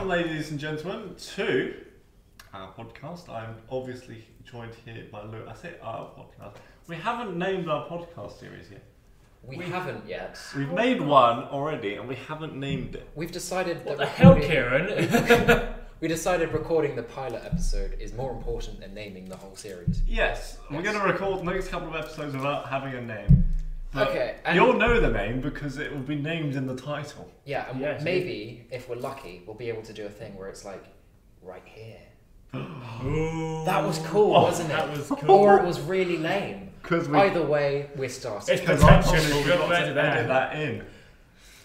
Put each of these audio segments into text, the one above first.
Welcome, ladies and gentlemen, to our podcast. I'm obviously joined here by Lou. I say our podcast. We haven't named our podcast series yet. We, We- haven't yet. We've made one already, and we haven't named it. We've decided What that the hell, recording- Kieran? We decided recording the pilot episode is more important than naming the whole series. Yes, we're Yes. going to record the next couple of episodes without having a name. But Okay, and- you'll know the name because it will be named in the title. Yeah, and Yes, maybe if we're lucky, we'll be able to do a thing where it's like right here. Oh. That was cool, Oh, wasn't it? That was cool. Or it was really lame. Because we Either way, we're starting. It's because potential I is we've good got to edit that in.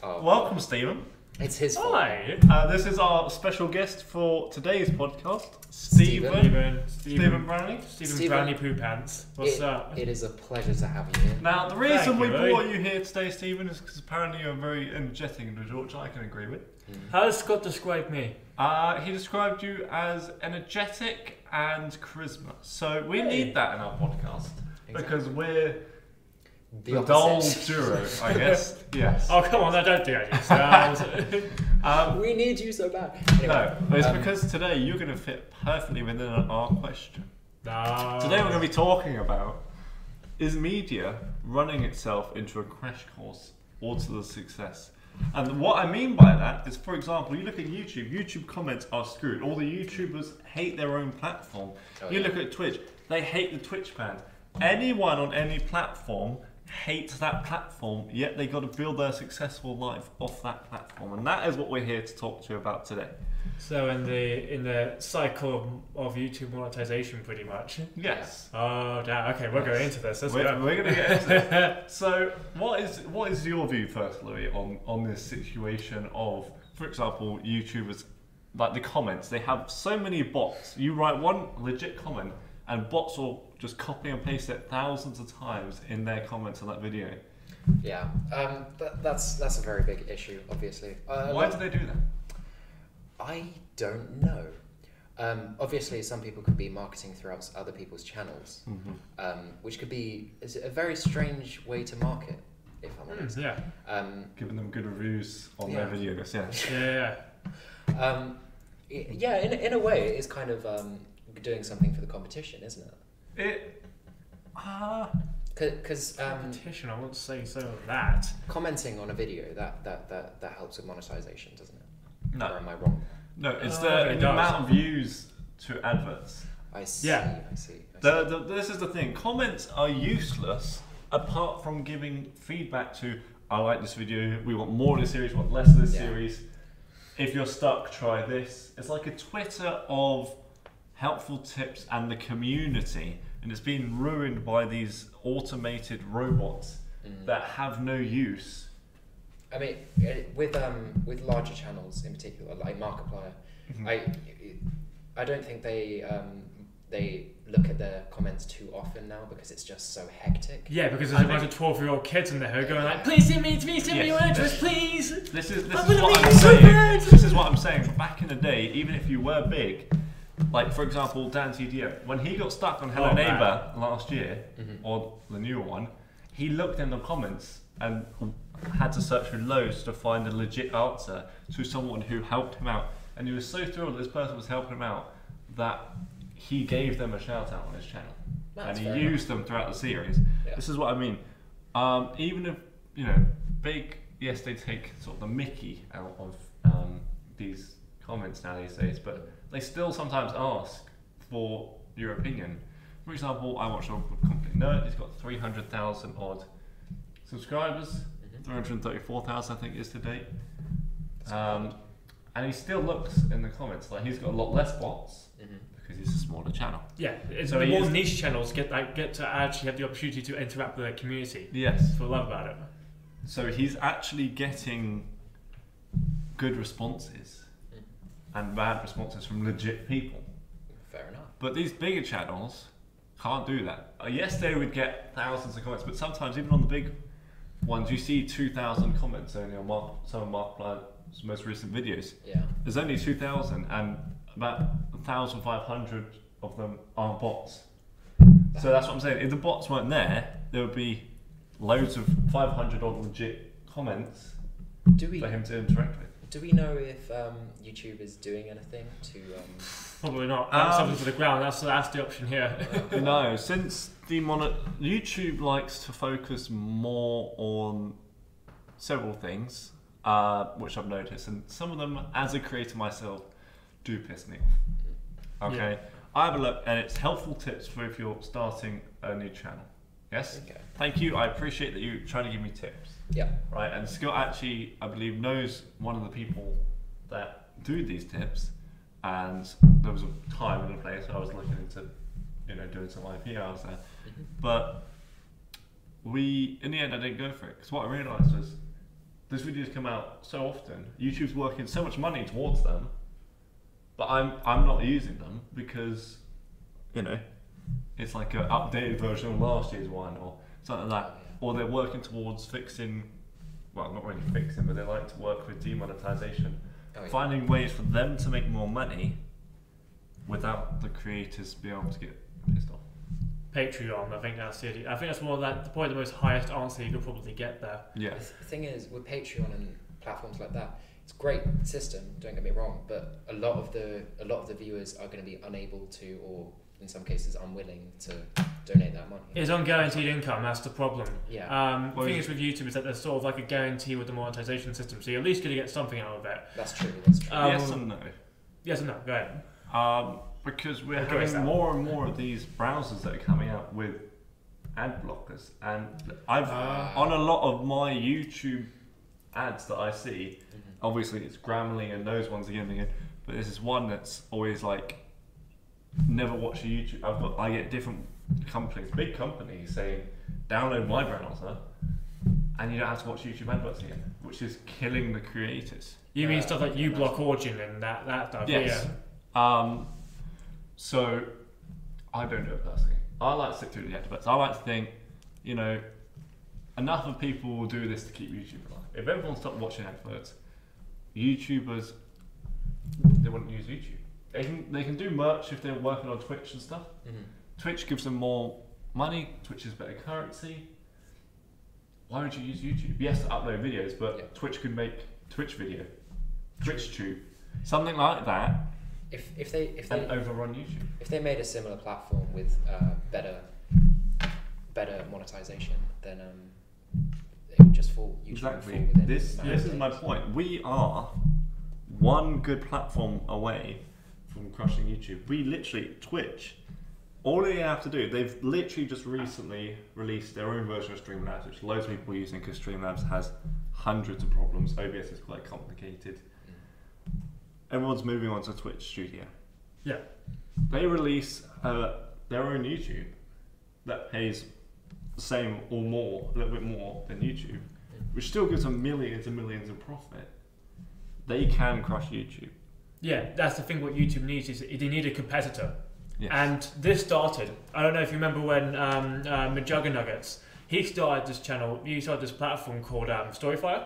Oh, Welcome, Stephen. It's his fault. Hi. Uh, this is our special guest for today's podcast, Stephen. Stephen. Stephen Stephen. Browning. Stephen Stephen. Brownie Poo Pants. What's it, up? It is a pleasure to have you here. Now, the reason Thank we you, Louis. brought you here today, Stephen, is because apparently you're a very energetic individual, which I can agree with. How does Scott describe me? Uh, he described you as energetic and charisma. So we Hey. need that in our podcast because we're The, the, dull opposite. duo, I guess. yes. Oh, come on, no, don't do that. Um, we need you so bad. Anyway, no, but it's um, because today you're going to fit perfectly within our question. no. Today we're going to be talking about is media running itself into a crash course or to the success? And what I mean by that is, for example, you look at YouTube, YouTube comments are screwed. All the YouTubers hate their own platform. Oh, you yeah. look at Twitch, they hate the Twitch ban. Anyone on any platform hates that platform, yet they got to build their successful life off that platform. And that is what we're here to talk to you about today. So in the in the cycle of YouTube monetization, pretty much. Yes. Oh, damn. Okay, we're going into this. Let's We're, go. we're going to get into this. So, what is what is your view first, Louis, on on this situation of, for example, YouTubers like the comments? They have so many bots. You write one legit comment, and bots will just copy and paste it thousands of times in their comments on that video. Yeah, um, that, that's that's a very big issue, obviously. Uh, Why do they do that? I don't know. Um, obviously, some people could be marketing throughout other people's channels, um, which could be is a very strange way to market, if I'm Hmm, honest. yeah. Um, Giving them good reviews on Yeah. their videos. Yeah. Yeah, yeah. um, yeah, in, in a way, it is kind of um, doing something for the competition, isn't it? It. Ah. Because um, Competition, I won't say so of that. commenting on a video that, that, that, that helps with monetization, doesn't it? Or no. am I wrong? No. It's Oh, the, it the amount of views to adverts. I see. Yeah. I see. I see. The, the, this is the thing. Comments are useless apart from giving feedback to, I like this video, we want more of this series, we want less of this Yeah. series. If you're stuck, try this. It's like a Twitter of helpful tips and the community, and it's been ruined by these automated robots Mm. that have no use. I mean, uh, with um, with larger channels in particular, like Markiplier, Mm-hmm. I I don't think they um, they look at their comments too often now because it's just so hectic. Yeah, because there's I a bunch of 12 year old kids in there who are going like, please send me, please send me your address, please. This is this I'm is what I'm it so saying. This is what I'm saying. Back in the day, even if you were big, like for example, DanTDM, when he got stuck on Hello Oh, man. Neighbor last year, Mhm. or the newer one, he looked in the comments and had to search for loads to find a legit answer to someone who helped him out. And he was so thrilled that this person was helping him out that he gave them a shout out on his channel. That's and he enough. used them throughout the series. Yeah. This is what I mean. Um, even if you know, big yes, they take sort of the Mickey out of um, these comments now these days, but they still sometimes ask for your opinion. For example, I watch a complete nerd. He's got three hundred thousand odd subscribers, Mhm. three hundred thirty-four thousand I think is to date. Um, and he still looks in the comments like he's got a lot less bots Mhm. because he's a smaller channel. Yeah, it's So the more is- niche channels get like get to actually have the opportunity to interact with their community. Yes. for love about it. So he's actually getting good responses. And bad responses from legit people. Fair enough. But these bigger channels can't do that. Uh, yes, they would get thousands of comments, but sometimes even on the big ones, you see 2,000 comments only on Mark, some of Markiplier's most recent videos. Yeah. There's only 2,000, and about 1,500 of them are bots. So that's what I'm saying. If the bots weren't there, there would be loads of 500 odd legit comments Do we for him to interact with. Do we know if um, YouTube is doing anything to? Um, Probably not. Um, something to the ground. That's that's the option here. uh, No, since the mono- YouTube likes to focus more on several things, uh, which I've noticed, and some of them, as a creator myself, do piss me off. Okay, I have a look, and it's helpful tips for if you're starting a new channel. Yes, Okay. Thank you. I appreciate that you're trying to give me tips. Yeah. Right, and Scott actually, I believe, knows one of the people that do these tips, and there was a time and a place I was looking into, you know, doing some IP hours there. Mhm. But we, in the end, I didn't go for it because what I realised was these videos come out so often. YouTube's working so much money towards them, but I'm I'm not using them because, you know, it's like an updated version of last year's one or something like that. Or they're working towards fixing, well, not really fixing, but they like to work with demonetization, Oh, yeah. finding ways for them to make more money without the creators being able to get pissed off. Patreon. I think that's the. idea. I think that's more that probably the most highest answer you could probably get there. Yeah. The thing is, with Patreon and platforms like that, it's a great system. Don't get me wrong, but a lot of the a lot of the viewers are going to be unable to, or in some cases, unwilling to donate that money. It's unguaranteed income. That's the problem. Yeah. Um, the Well, thing is with YouTube is that there's sort of like a guarantee with the monetization system, so you're at least going to get something out of it. That's true. That's true. Um, yes and no. Yes or no? Go ahead. Um, because we're Okay, having more and more of these browsers that are coming out with ad blockers, and I've Ah. on a lot of my YouTube ads that I see. Mhm. Obviously, it's Grammarly and those ones again and again, but this is one that's always like never watch a YouTube. I've got I get different companies, big companies saying download my browser, and you don't have to watch YouTube adverts again, which is killing the creators. You mean Uh, stuff like yeah, uBlock Origin and that that stuff? Yes. Um, so I don't do it personally. I like to stick to the adverts. I like to think, you know, enough of people will do this to keep YouTube alive. If everyone stopped watching adverts, YouTubers they wouldn't use YouTube. They can they can do merch if they're working on Twitch and stuff. Mhm. Twitch gives them more money. Twitch is better currency. Why would you use YouTube? Yes, to upload videos, but Yeah. Twitch could make Twitch video, Twitch Tube, something like that, If if they if they and overrun YouTube. if they made a similar platform with uh, better better monetization, then um, it would just fall. YouTube Exactly. Fall This this is my point. We are one good platform away crushing YouTube. We literally Twitch. All they have to do, they've literally just recently released their own version of Streamlabs, which loads of people are using because Streamlabs has hundreds of problems. OBS is quite complicated. Everyone's moving on to Twitch Studio. Yeah. They release uh, their own YouTube that pays the same or more, a little bit more than YouTube, which still gives them millions and millions of profit. They can crush YouTube. Yeah, that's the thing. What YouTube needs is they need a competitor. Yes. And this started. I don't know if you remember when um, uh, Nuggets. He started this channel. He started this platform called um, Storyfire.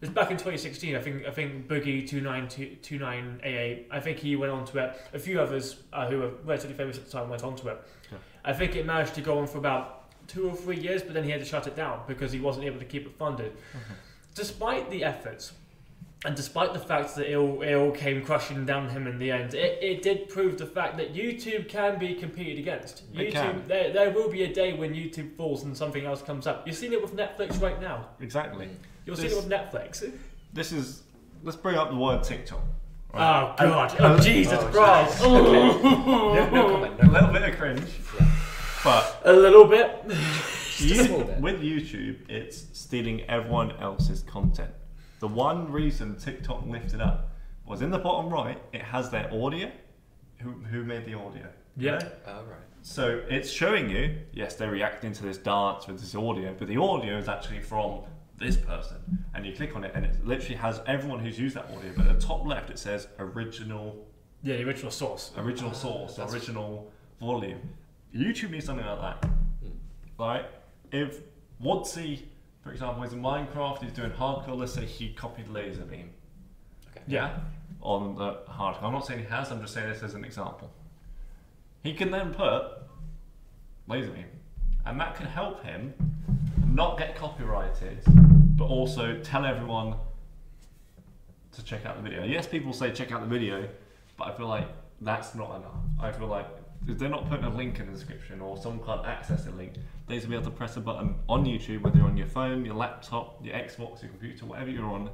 It's back in 2016. I think. I think Boogie2988. I think he went onto it. A few others uh, who were relatively famous at the time went onto it. Yeah. I think it managed to go on for about two or three years, but then he had to shut it down because he wasn't able to keep it funded. Despite the efforts, and despite the fact that it all, it all came crashing down on him in the end, it, it did prove the fact that YouTube can be competed against. It YouTube, can. There, there will be a day when YouTube falls and something else comes up. You've seen it with Netflix right now. Exactly. Mm. You'll This- see it with Netflix. This is. Let's bring up the word TikTok. Oh? God! Oh Jesus Oh, Christ! No, no comment. A little bit of cringe, Yeah. but A little bit. Just a You- bit. with YouTube, it's stealing everyone else's content. The one reason TikTok lifted up was in the bottom right. It has their audio. Who who made the audio? Yeah. Oh, right. So it's showing you. Yes, they're reacting to this dance with this audio, but the audio is actually from this person. And you click on it, and it literally has everyone who's used that audio. But at the top left, it says original Yeah, original source. original Ah, source, that's- original volume. YouTube needs something like that. Mm. Right? If Wadzee, for example, is in Minecraft, he's doing hardcore, let's say he copied Laserbeam. Okay. Yeah. On the hardcore. I'm not saying he has, I'm just saying this as an example. He can then put Laserbeam, And that can help him not get copyrighted, but also tell everyone to check out the video. Yes, people say check out the video, but I feel like that's not enough. I feel like if they're not putting a link in the description or someone can't access the link, they need to be able to press a button on YouTube, whether you're on your phone, your laptop, your Xbox, your computer, whatever you're on,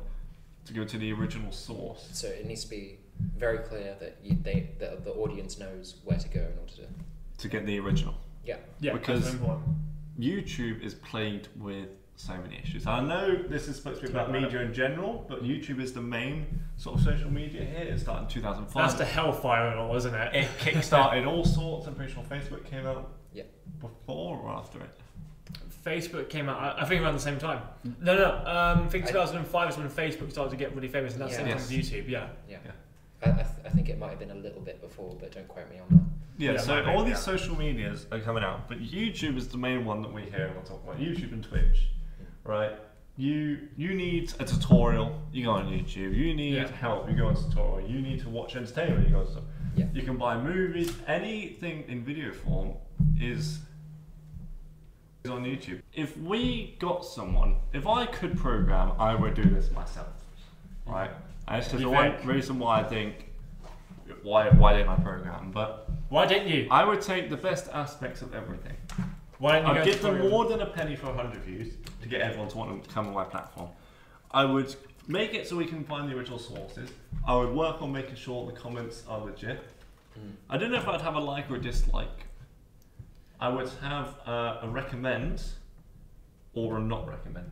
to go to the original source. So it needs to be very clear that you, they, that the audience knows where to go in order to. To get the original. Yeah, Because- that's important. YouTube is plagued with so many issues. I know this is supposed to be about media in general, but YouTube is the main sort of social media here. It started in 2005. That's the hellfire and all, isn't it? it kick-started all sorts. I'm pretty sure Facebook came out Yeah. before or after it. Facebook came out, I- I think around the same time. No, no, um, I think 2005 is when Facebook started to get really famous, and that's the Yeah. same time with YouTube, yeah. Yeah. Yeah. I, I, th- I think it might have been a little bit before, but don't quote me on that. Yeah, Yeah, so all these yeah. social medias are coming out, but YouTube is the main one that we hear and we'll talk about. YouTube and Twitch, right? You you need a tutorial, you go on YouTube. You need Yeah. help, you go on tutorial. You need to watch entertainment, you go on tutorial. Yeah. You can buy movies, anything in video form is is on YouTube. If we got someone, if I could program, I would do this myself, right? And it's just the one reason why I think why why didn't I program? But Why didn't you? I would take the best aspects of everything. Why didn't you I'd go give them more than a penny for 100 views to get everyone to want to come on my platform. I would make it so we can find the original sources. I would work on making sure the comments are legit. Mm. I don't know if I'd have a like or a dislike. I would have uh, a recommend or a not recommend.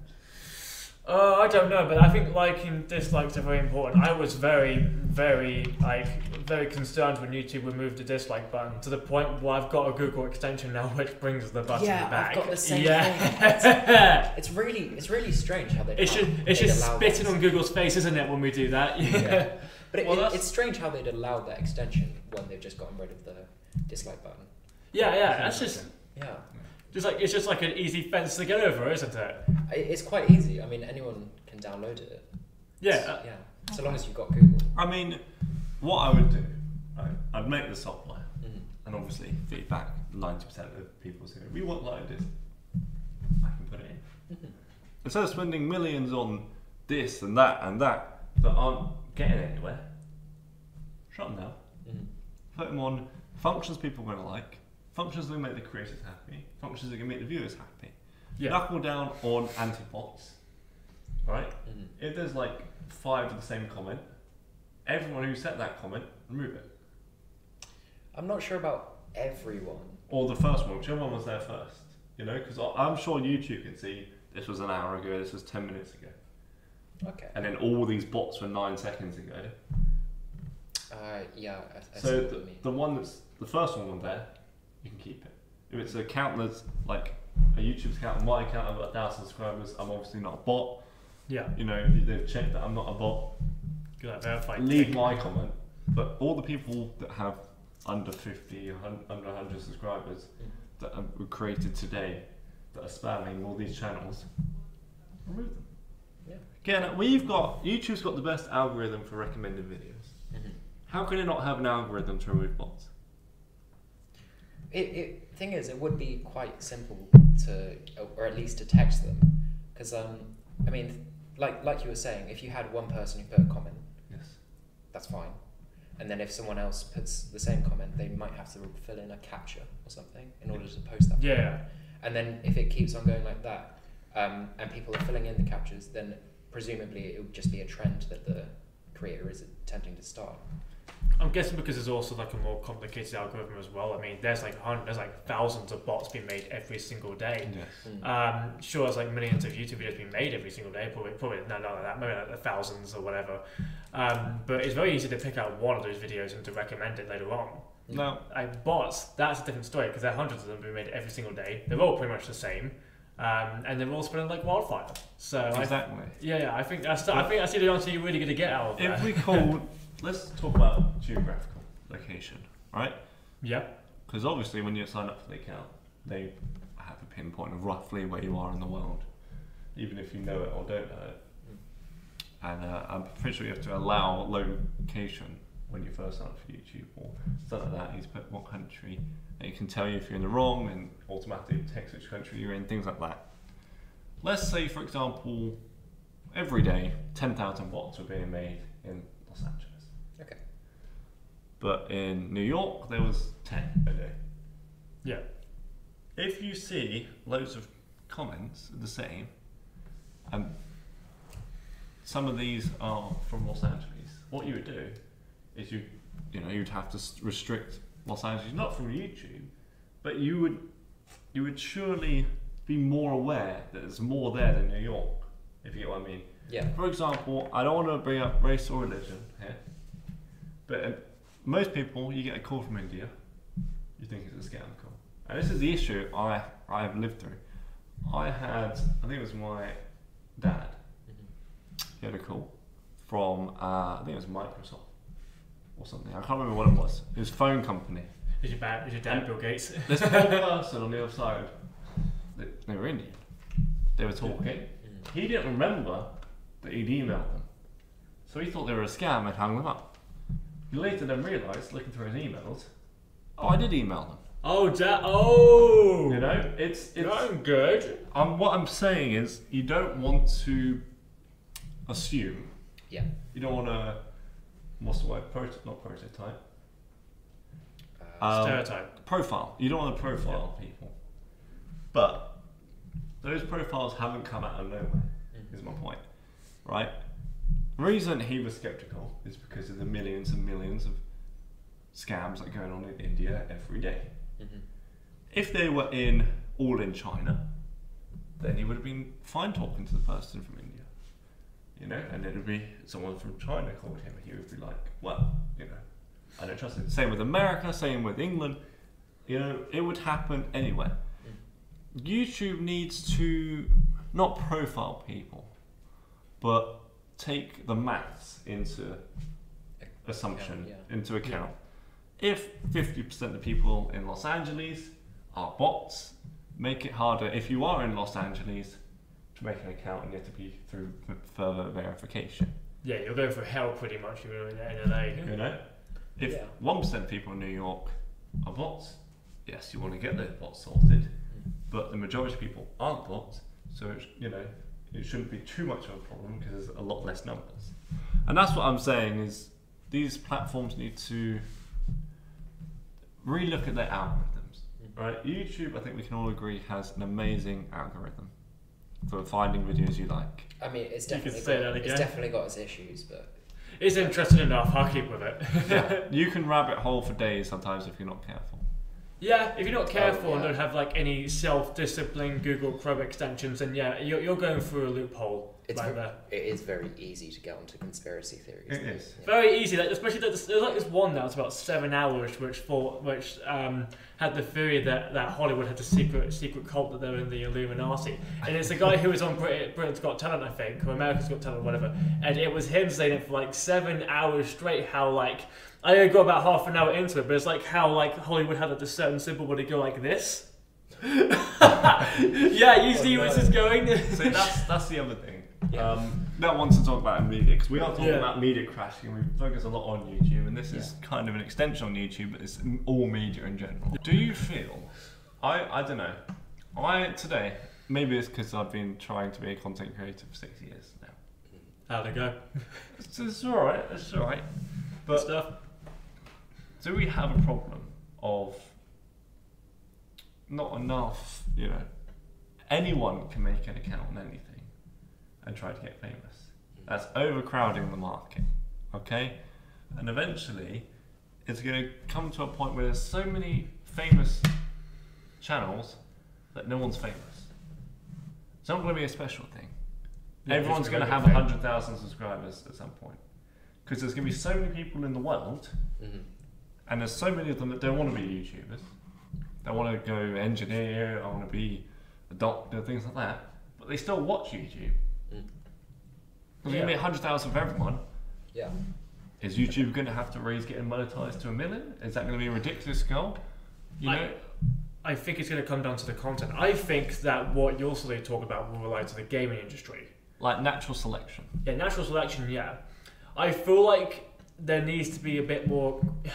Uh, I don't know, but I think liking dislikes are very important. I was very, very like very concerned when YouTube removed the dislike button to the point where I've got a Google extension now which brings the button Yeah, I've back. got the same yeah. It's really, it's really strange how they. it's just it's just spitting on Google's face, isn't it, when we do that? Yeah. But it, Well, it- it's strange how they'd allowed that extension when they've just gotten rid of the dislike button. yeah, yeah. That's just Yeah, just like it's just like an easy fence to get over, isn't it? It's quite easy. I mean, anyone can download it. Yeah. It's- uh, yeah. So long as you've got Google. I mean, what I would do, right, I'd make the software Mhm. and obviously feedback 90% of people say, we want like this. I can put it in. Mhm. Instead of spending millions on this and that and that that aren't getting anywhere, shut them down. Mhm. Put them on functions people are going to like, functions that make the creators happy, functions that can make the viewers happy. Yeah. Knuckle down on anti-bots, right? Mhm. If there's like five of the same comment, everyone who set that comment, remove it. I'm not sure about everyone. Or the first one, whichever one was there first. You know, because I'm sure YouTube can see this was an hour ago, this was 10 minutes ago. Okay. And then all these bots were nine seconds ago. Uh, yeah, I, I see So what the, you mean. the one that's the first one was there, you can keep it. If it's an account that's like a YouTube account, my account, I've got a thousand subscribers, I'm obviously not a bot. Yeah. You know, they've checked that I'm not a bot. Good verified. leave my comment. But all the people that have under 50, hun- under 100 subscribers that are were created today that are spamming all these channels, remove them. Yeah. Again, we've got YouTube's got the best algorithm for recommended videos. Mhm. How can it not have an algorithm to remove bots? It, it thing is, it would be quite simple to, or at least to text them, because um, I mean, like like you were saying, if you had one person who put a comment, Yes. that's fine, and then if someone else puts the same comment, they might have to fill in a captcha or something in order to post that. Yeah. And then if it keeps on going like that, um, and people are filling in the captchas, then presumably it would just be a trend that the creator is attempting to start. I'm guessing because there's also like a more complicated algorithm as well. I mean, there's like hun- there's like thousands of bots being made every single day. Yes. Mm. Um, sure, there's like millions of YouTube videos being made every single day. Probably, probably no, not like that. Maybe like thousands or whatever. Um, but it's very easy to pick out one of those videos and to recommend it later on. No, Like bots, that's a different story because there are hundreds of them being made every single day. They're all pretty much the same, um, and they're all spreading like wildfire. So I, exactly. yeah, yeah, I think that's I think that's the answer you're really going to get out of If that. we call, let's talk about geographical location, right? yeah, Because obviously, when you sign up for the account, they have a pinpoint of roughly where you are in the world, even if you know it or don't know it. And uh, I'm pretty sure you have to allow location when you first sign up for YouTube or something like that. He's put what country, and it can tell you if you're in the wrong and automatically text which country you're in, things like that. Let's say, for example, every day 10,000 bots are being made in Los Angeles. Okay. But in New York, there was 10 a day. Yeah. If you see loads of comments the same, and some of these are from Los Angeles, what you would do is you, you know, you'd have to restrict Los Angeles, not from YouTube, but you would, you would surely be more aware that there's more there than New York, if you get what I mean. Yeah. For example, I don't want to bring up race or religion here, but uh, most people, you get a call from India, you think it's a scam call. And this is the issue I, I have lived through. I had, I think it was my dad, he had a call from, uh, I think it was Microsoft or something. I can't remember what it was. It was phone company. Is your dad? Is your dad Bill Gates? This poor person on the other side, they, they were Indian. They were talking. He didn't remember that he'd emailed them. So he thought they were a scam and hung them up. He later then realised, looking through his emails, oh, I did email them. Oh, dad. Oh. You know, it's it's. I'm good. Um, what I'm saying is, you don't want to assume. Yeah. You don't want to. What's the word? Proto- not prototype. Uh, Um, Stereotype. profile. You don't want to profile people. But those profiles haven't come out of nowhere, is my point. Right? The reason he was skeptical is because of the millions and millions of scams that are going on in India every day. mhm. If they were in all in China, then he would have been fine talking to the person from India. You know, and it would be someone from China called him, and he would be like, well, you know, I don't trust it. Same with America, same with England. You know, it would happen anywhere. YouTube needs to not profile people, but take the maths into assumption yeah. into account. If 50% of the people in Los Angeles are bots, make it harder if you are in Los Angeles to make an account and you have to be through further verification. Yeah, you're going for hell pretty much. if You're in LA. You know? If Yeah. 1% of people in New York are bots, yes, you want to get those bots sorted, mm. but the majority of people aren't bots, so it's, you know, it shouldn't be too much of a problem because there's a lot less numbers. And that's what I'm saying is these platforms need to relook at their algorithms. Right? YouTube, I think we can all agree, has an amazing algorithm for finding videos you like. I mean, it's You could definitely say got, that it's definitely got its issues, but It's interesting enough. I'll keep with it. Yeah. you can rabbit hole for days sometimes if you're not careful. Yeah, if you're not oh, careful and yeah. don't have like any self-discipline Google Chrome extensions, then yeah, you're, you're going through a loophole It's right ve- there. it is very easy to get onto conspiracy theories. It is Yeah. Very easy, like, especially that there's there's like this one now. It's about seven hours, which for which um, had the theory that, that Hollywood had a secret secret cult that they're in the Illuminati, and it's a guy who was on Brit- Britain's Got Talent, I think, or America's Got Talent, whatever. And it was him saying it for like seven hours straight. How like I only got about half an hour into it, but it's like how like Hollywood had like this certain symbol where they go like this. yeah, you see where this is going. So that's that's the other thing. Yeah. Um, that wants to talk about media because we are talking Yeah. about media crashing and we focus a lot on YouTube and this is kind of an extension on YouTube, but it's all media in general. Do you feel? I I don't know. I today maybe it's because I've been trying to be a content creator for six years now. How'd it go? It's, it's all right. It's all right. But stuff. do we have a problem of not enough, you know, anyone can make an account on anything and try to get famous. That's overcrowding the market, okay? And eventually, it's going to come to a point where there's so many famous channels that no one's famous. It's not going to be a special thing. Yeah, Everyone's going to have get 100,000 subscribers at some point. Because there's going to be so many people in the world Mhm. and there's so many of them that don't want to be YouTubers. They want to go engineer, I want to be a doctor, things like that. But they still watch YouTube. There's going to be 100,000 for everyone. Yeah. Is YouTube going to have to raise getting monetized to a million? Is that going to be a ridiculous goal? You I- know? I think it's going to come down to the content. I think that what you're sort of talking about will relate to the gaming industry. Like natural selection. Yeah, natural selection, yeah. I feel like there needs to be a bit more.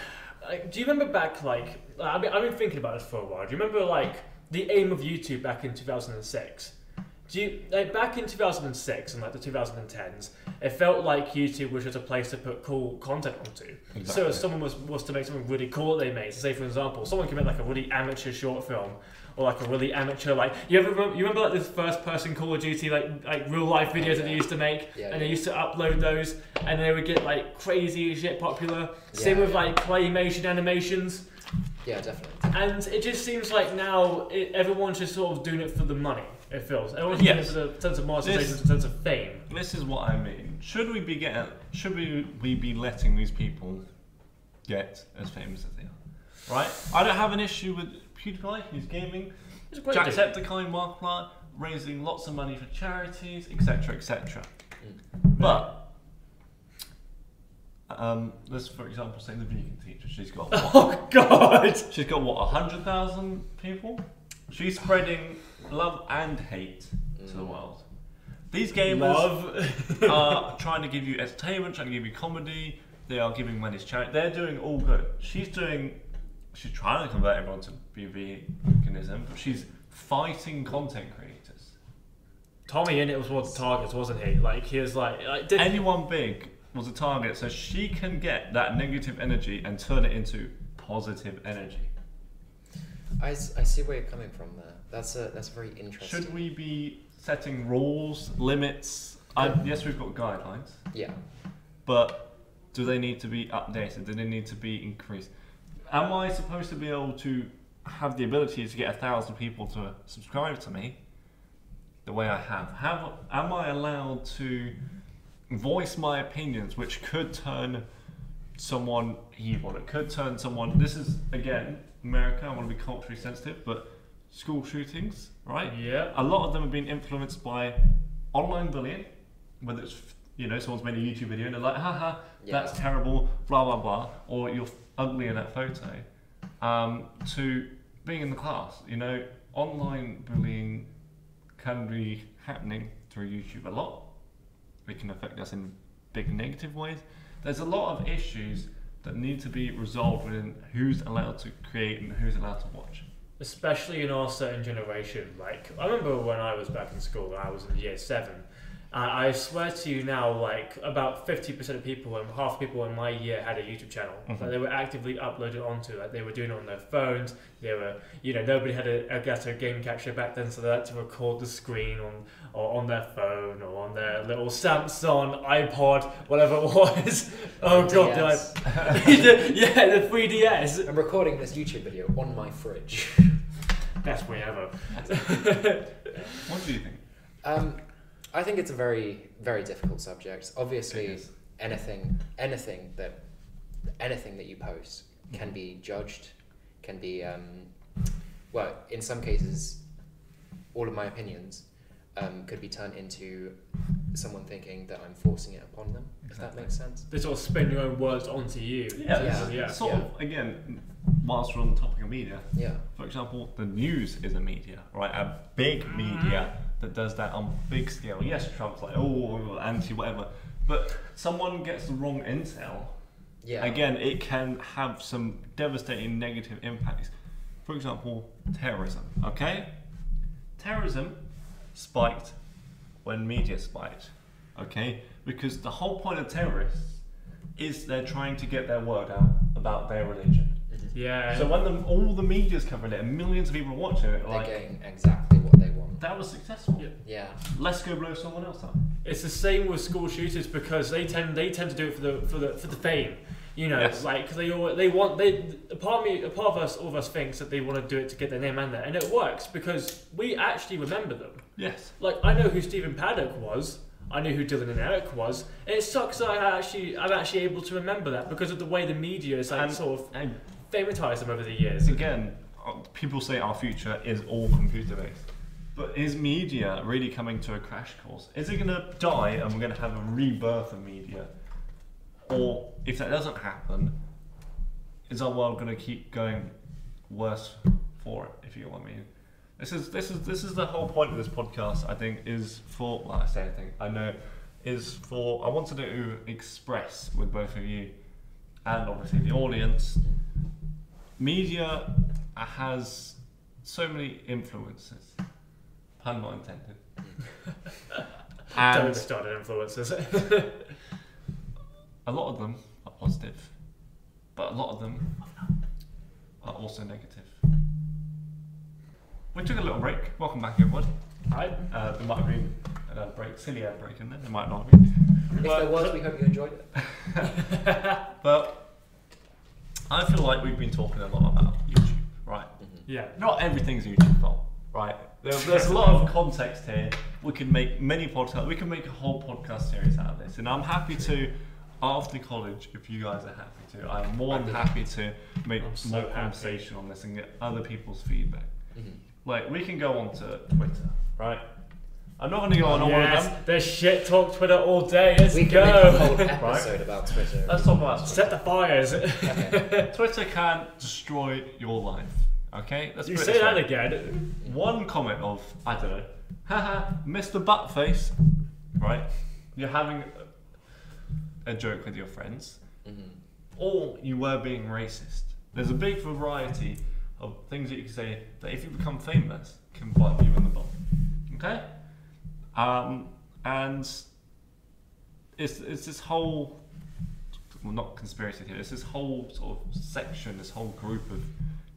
Like, do you remember back, like, I mean, I've been thinking about this for a while. Do you remember, like, the aim of YouTube back in 2006? Do you like back in 2006 and like the 2010s? It felt like YouTube was just a place to put cool content onto. So if someone was was to make something really cool that they made, so say for example, someone could make like a really amateur short film or like a really amateur like you ever remember, you remember like this first person Call of Duty like like real life videos that they used to make Yeah, and they yeah. used to upload those and they would get like crazy shit popular. Same with yeah. like claymation animations. Yeah, definitely. And it just seems like now it, everyone's just sort of doing it for the money. It feels It doing Yes. it for the sense of monetization, This- the sense of fame. This is what I mean. Should we be getting? Should we we be letting these people get as famous as they are? Right. I don't have an issue with PewDiePie. He's gaming. A great. Jacksepticeye, Markiplier, raising lots of money for charities, etc., etc. Mm. But um, let's, for example, say the vegan teacher. She's got what? Oh God! she's got what? hundred thousand people. She's spreading love and hate to the Mm. world. These gamers Love. are trying to give you entertainment, trying to give you comedy. They are giving money to charity. They're doing all good. She's doing. She's trying to convert everyone to be veganism, but she's fighting content creators. TommyInnit was one of the targets, wasn't he? Like he was like, like did, Anyone big was a target, so she can get that negative energy and turn it into positive energy. I, I see where you're coming from there. That's a that's very interesting. Should we be setting rules, limits? I, yes, we've got guidelines, Yeah. but do they need to be updated? Do they need to be increased? Am I supposed to be able to have the ability to get a thousand people to subscribe to me the way I have? Have am I allowed to voice my opinions, which could turn someone evil? It could turn someone. This is again America. I want to be culturally sensitive, but school shootings, right? yeah. a lot of them have been influenced by online bullying, whether it's you know someone's made a YouTube video and they're like, haha, Yeah. that's terrible, blah blah blah, or you're ugly in that photo, um, to being in the class. You know, online bullying can be happening through YouTube a lot. It can affect us in big negative ways. There's a lot of issues that need to be resolved within who's allowed to create and who's allowed to watch. Especially in our certain generation. Like I remember when I was back in school, I was in year seven. Uh, I swear to you now, like about fifty percent of people and half the people in my year had a YouTube channel Mhm. that they were actively uploaded onto. Like they were doing it on their phones. They were, you know, nobody had a, a Elgato game capture back then, so they had to record the screen on or on their phone or on their little Samsung iPod, whatever it was. oh god, did I? Yeah, the 3DS. I'm recording this YouTube video on my fridge. Best way ever. What do you think? Um, I think it's a very, very difficult subject. Obviously, anything, anything that, anything that you post can be judged, can be, um, well, in some cases, all of my opinions um, could be turned into someone thinking that I'm forcing it upon them. If that Exactly. makes sense. they sort of spin your own words onto you. Yeah, Yeah. yeah. sort Yeah. of again, whilst we're on the topic of media, Yeah. for example, the news is a media, right? A big ah. media that does that on big scale. Yes, Trump's like, oh, oh, oh, anti whatever, but someone gets the wrong intel. Yeah. Again, it can have some devastating negative impacts. For example, terrorism. Okay, terrorism spiked when media spiked. Okay, because the whole point of terrorists is they're trying to get their word out about their religion. Yeah. So when the, all the media's covering it and millions of people are watching it, They're like getting exactly what they want. that was successful. Yeah. Yeah. Let's go blow someone else up. it's the same with school shooters because they tend they tend to do it for the for the for the fame. You know, Yes. like 'cause they all, they want they a part of me a part of us all of us thinks that they want to do it to get their name out there, and it works because we actually remember them. Yes. Like I know who Stephen Paddock was. I knew who Dylan and Eric was. And it sucks that I actually I'm actually able to remember that because of the way the media is like And- sort of And favoritized them over the years. again, uh, people say our future is all computer based. But is media really coming to a crash course? Is it going to die and we're going to have a rebirth of media? Or if that doesn't happen, is our world going to keep going worse for it? If you get what I mean. This is this is this is the whole point of this podcast. I think is for well, I say I think I know is for I wanted to express with both of you and obviously the audience media has so many influences, pun not intended, Don't and get started influencers. a lot of them are positive, but a lot of them are also negative. We took a little break. Welcome back, everyone. right? Uh, there might have been a break, silly ad break in there. There might not have been. If Well, there was, we hope you enjoyed it. But I feel like we've been talking a lot about YouTube, right? Yeah. Not everything's YouTube fault, right? There, there's a lot of context here. We can make many podcasts. We can make a whole podcast series out of this, and I'm happy to. After college, if you guys are happy to, I'm more than happy to make I'm so more happy. conversation on this and get other people's feedback. Mhm. Like we can go on to Twitter, right? I'm not going to go on all of Yes, them. there's shit talk Twitter all day. Let's We can make a whole go. episode about Twitter. Let's talk about Set the fires. Okay. Twitter can destroy your life. Okay, let's You say that way. again. One comment of I don't know, haha, Mr. Buttface, right? You're having a, a joke with your friends, Mhm. or you were being racist. There's a big variety of things that you can say that if you become famous can bite you in the butt. Okay, um, and it's it's this whole well not conspiracy theory. It's this whole sort of section, this whole group of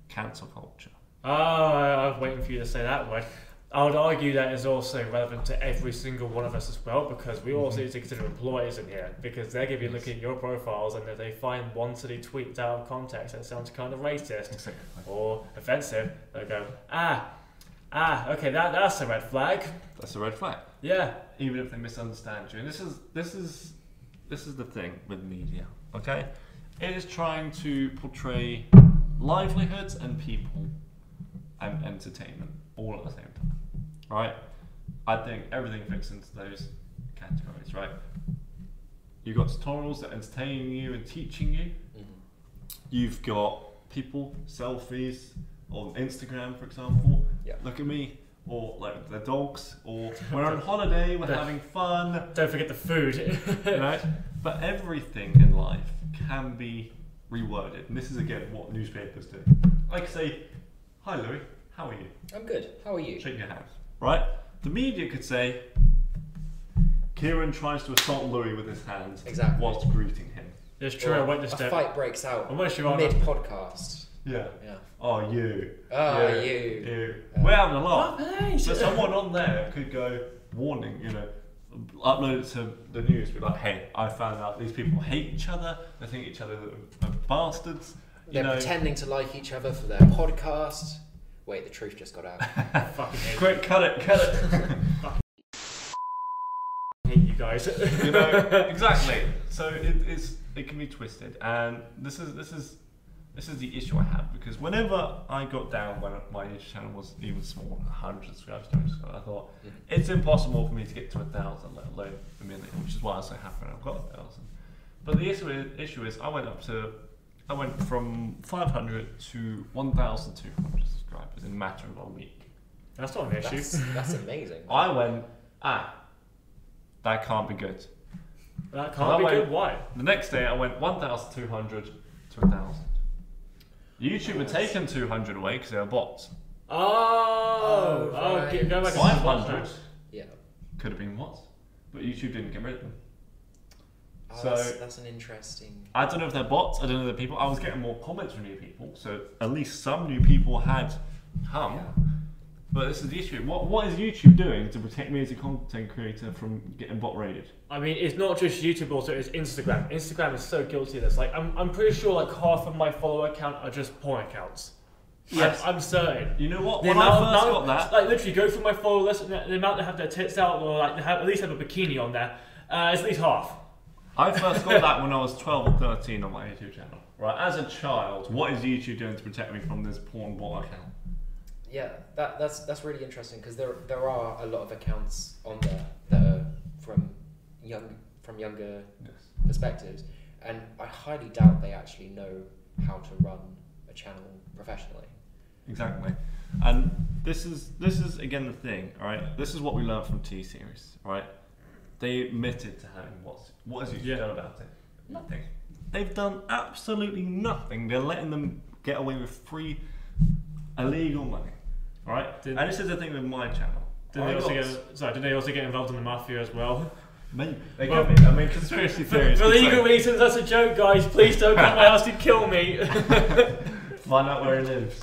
cancel culture. Oh, I was waiting for you to say that word. I would argue that is also relevant to every single one of us as well because we also need to consider employers in here because they're going to be looking at your profiles and if they find one silly tweet out of context that sounds kind of racist Exactly. or offensive, they'll go, ah, ah, okay, that, that's a red flag. That's a red flag. Yeah. even if they misunderstand you. And this is this is this is the thing with media. Okay, it is trying to portray livelihoods and people and entertainment all at the same time. Right? I think everything fits into those categories. Right? You've got tutorials that are entertaining you and teaching you. Mhm. You've got people selfies on Instagram, for example. Yeah. Look at me. Or like the dogs, or we're on holiday, we're having fun, Don't forget the food. right? But everything in life can be reworded, and this is again what newspapers do. Like say, "Hi Louis, how are you?" I'm good. How are you? Shake your hands, right? The media could say, "Kieran tries to assault Louis with his hands Exactly. whilst greeting him." it's true, I Or witnessed a fight breaks out Unless you're on mid podcast. Yeah. Yeah. Oh, you. Oh, Yeah. you. You. Uh, We're having a laugh. So someone on there could go warning, you know, upload it to the news, be like, hey, I found out these people hate each other, they think each other are bastards. You They're know, pretending to like each other for their podcast. Wait, the truth just got out. fucking hate, quick, cut it, cut it. hate you guys. you know, exactly. So it, it's it can be twisted, and this is this is this is the issue I have because whenever I got down when my YouTube channel was even small, 100 subscribers, 200 subscribers, I thought it's impossible for me to get to a thousand, let alone a million, which is why I'm so happy when I've got a thousand. But the issue is, issue is I went up to I went from 500 to 1,200 subscribers in a matter of a week. That's not an issue. That's, that's amazing. I went ah, that can't be good. That That can't be way- good. Why? The next day, I went 1,200 to 1,000. YouTube had taken 200 away because they were bots. Oh, Oh, right. get- go back and 500 Yeah. could have been bots, but YouTube didn't get rid of them. Oh, So- that's, that's an interesting. I don't know if they're bots, I don't know if they're people. I was getting more comments from new people, so at least some new people had come. Yeah. But this is the issue. What, what is YouTube doing to protect me as a content creator from getting bot raided? I mean, it's not just YouTube, also it's Instagram. Instagram is so guilty of this. Like, I'm, I'm pretty sure like half of my follower account are just porn accounts. Yes. I'm, I'm certain. You know what? The When I first amount- got that, like literally go through my follow list, and the, the amount that have their tits out or like they have, at least have a bikini on there, uh, is at least half. I first got that when I was 12 or 13 on my YouTube channel. Right, as a child, what is YouTube doing to protect me from this porn bot account? Yeah, that, that's that's really interesting because there there are a lot of accounts on there that are from young from younger Yes. perspectives, and I highly doubt they actually know how to run a channel professionally. Exactly. And this is this is again the thing, all right? This is what we learned from T series, all right? They admitted to having what's what has YouTube Yeah. done about it? Nothing. They've done absolutely nothing. They're letting them get away with free illegal money. All right? Did- and this is the thing with my channel. Did I they also got- get sorry? Did they also get involved in the mafia as well? Maybe. They Well- can be. I mean, conspiracy For, theories. for could say- legal reasons, that's a joke, guys. Please don't come to my house and kill me. Find out where he lives.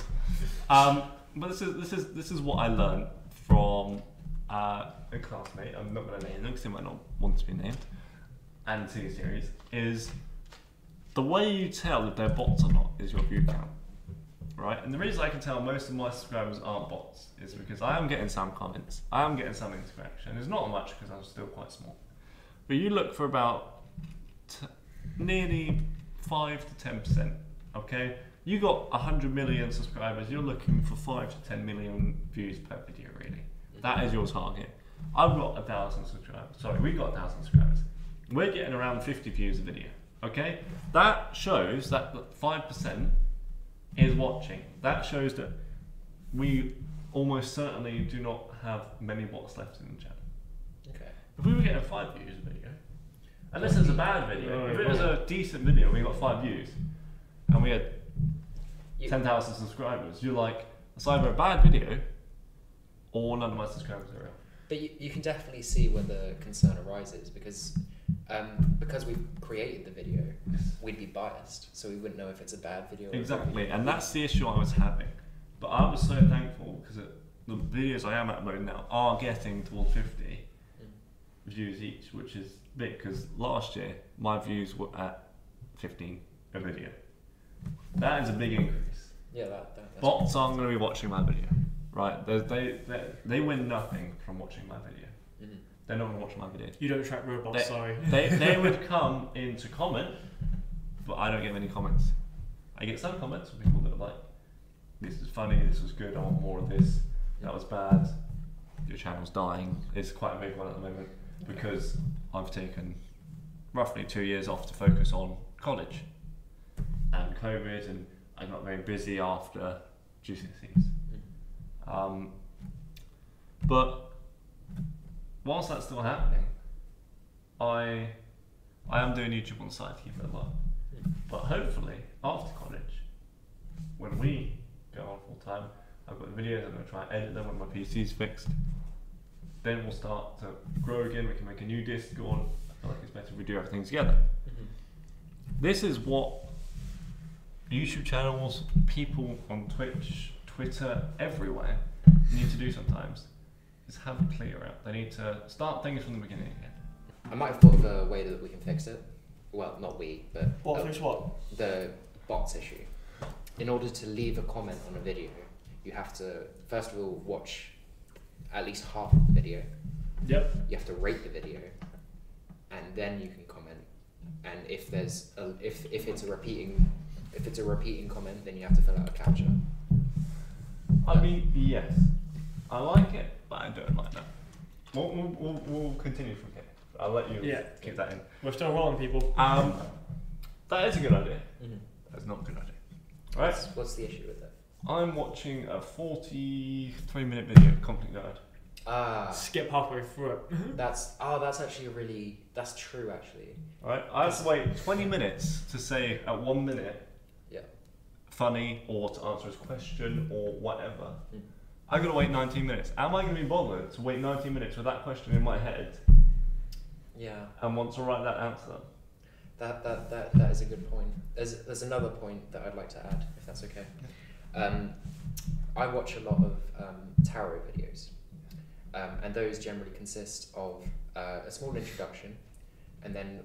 Um, but this is this is this is what I learned from uh, a classmate. I'm not going to name them because he might not want to be named. And T series is the way you tell if they're bots or not is your view count, right? And the reason I can tell most of my subscribers aren't bots is because I am getting some comments, I am getting some interaction. It's not much because I'm still quite small. But you look for about nearly five to ten percent. Okay, you got hundred million subscribers. You're looking for five to ten million views per video. Really, that is your target. I've got a thousand subscribers. Sorry, we've got a thousand subscribers. We're getting around fifty views a video. Okay, that shows that five percent is watching. That shows that we almost certainly do not have many bots left in the channel. Okay. If we were getting five views a video, unless it's a bad video, Right, if it was a decent video, we got five views, and we had You- ten thousand subscribers, you're like, it's either a bad video, or none of my subscribers are real. But you, you can definitely see where the concern arises because um, because we've created the video, we'd be biased, so we wouldn't know if it's a bad video. Or a good Exactly, and that's the issue I was having. But I was so thankful because the videos I am uploading now are getting towards 50 Mm. views each, which is big because last year my views were at 15 a video. That is a big increase. Yeah, that, that, Bots aren't going to be watching my video, right? They, they, they, they win nothing from watching my video. They're not going to watch my video. You don't track robots, They- sorry. They, they would come in to comment, but I don't get many comments. I get some comments from people that are like, this is funny, this was good, I want more of this, that was bad, your channel's dying. It's quite a big one at the moment because I've taken roughly two years off to focus on college and COVID, and I got very busy after GCSEs. Um, but whilst that's still happening, I I am doing YouTube on the side to keep it alive. But hopefully, after college, when we go on full time, I've got the videos. I'm going to try and edit them when my PC's fixed. Then we'll start to grow again. We can make a new disc. Go on. I feel like it's better if we do everything together. Mhm. This is what YouTube channels, people on Twitch, Twitter, everywhere need to do sometimes. Is have a clear out. They need to start things from the beginning again. I might have thought of a way that we can fix it. Well, not we, but What, uh, fix what? the bots issue. In order to leave a comment on a video, you have to first of all watch at least half of the video. Yep. You have to rate the video, and then you can comment. And if there's a, if if it's a repeating if it's a repeating comment, then you have to fill out a captcha. I mean, yes, I like it, but I don't like that. We'll, we'll, we'll, we'll continue from here. I'll let you Yeah. keep that in. We're still rolling, people. Um, that is a good idea. Mm-hmm. That's not a good idea. Right. What's, what's the issue with it? I'm watching a 43 minute video, conflict guide. Ah, Skip halfway through it. that's oh, that's actually a really that's true actually. Right, I have to wait 20 minutes to say at one minute Yeah. funny or to answer his question or whatever. Mm. I'm gonna wait 19 minutes. Am I gonna be bothered to wait 19 minutes with that question in my head Yeah. and want to write that answer? That, that, that, that is a good point. There's, there's another point that I'd like to add, if that's okay. Um, I watch a lot of um, tarot videos, um, and those generally consist of uh, a small introduction and then